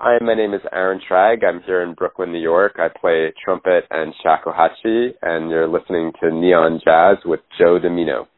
Hi, my name is Aaron Shragge. I'm here in Brooklyn, New York. I play trumpet and shakuhachi, and you're listening to Neon Jazz with Joe Dimino.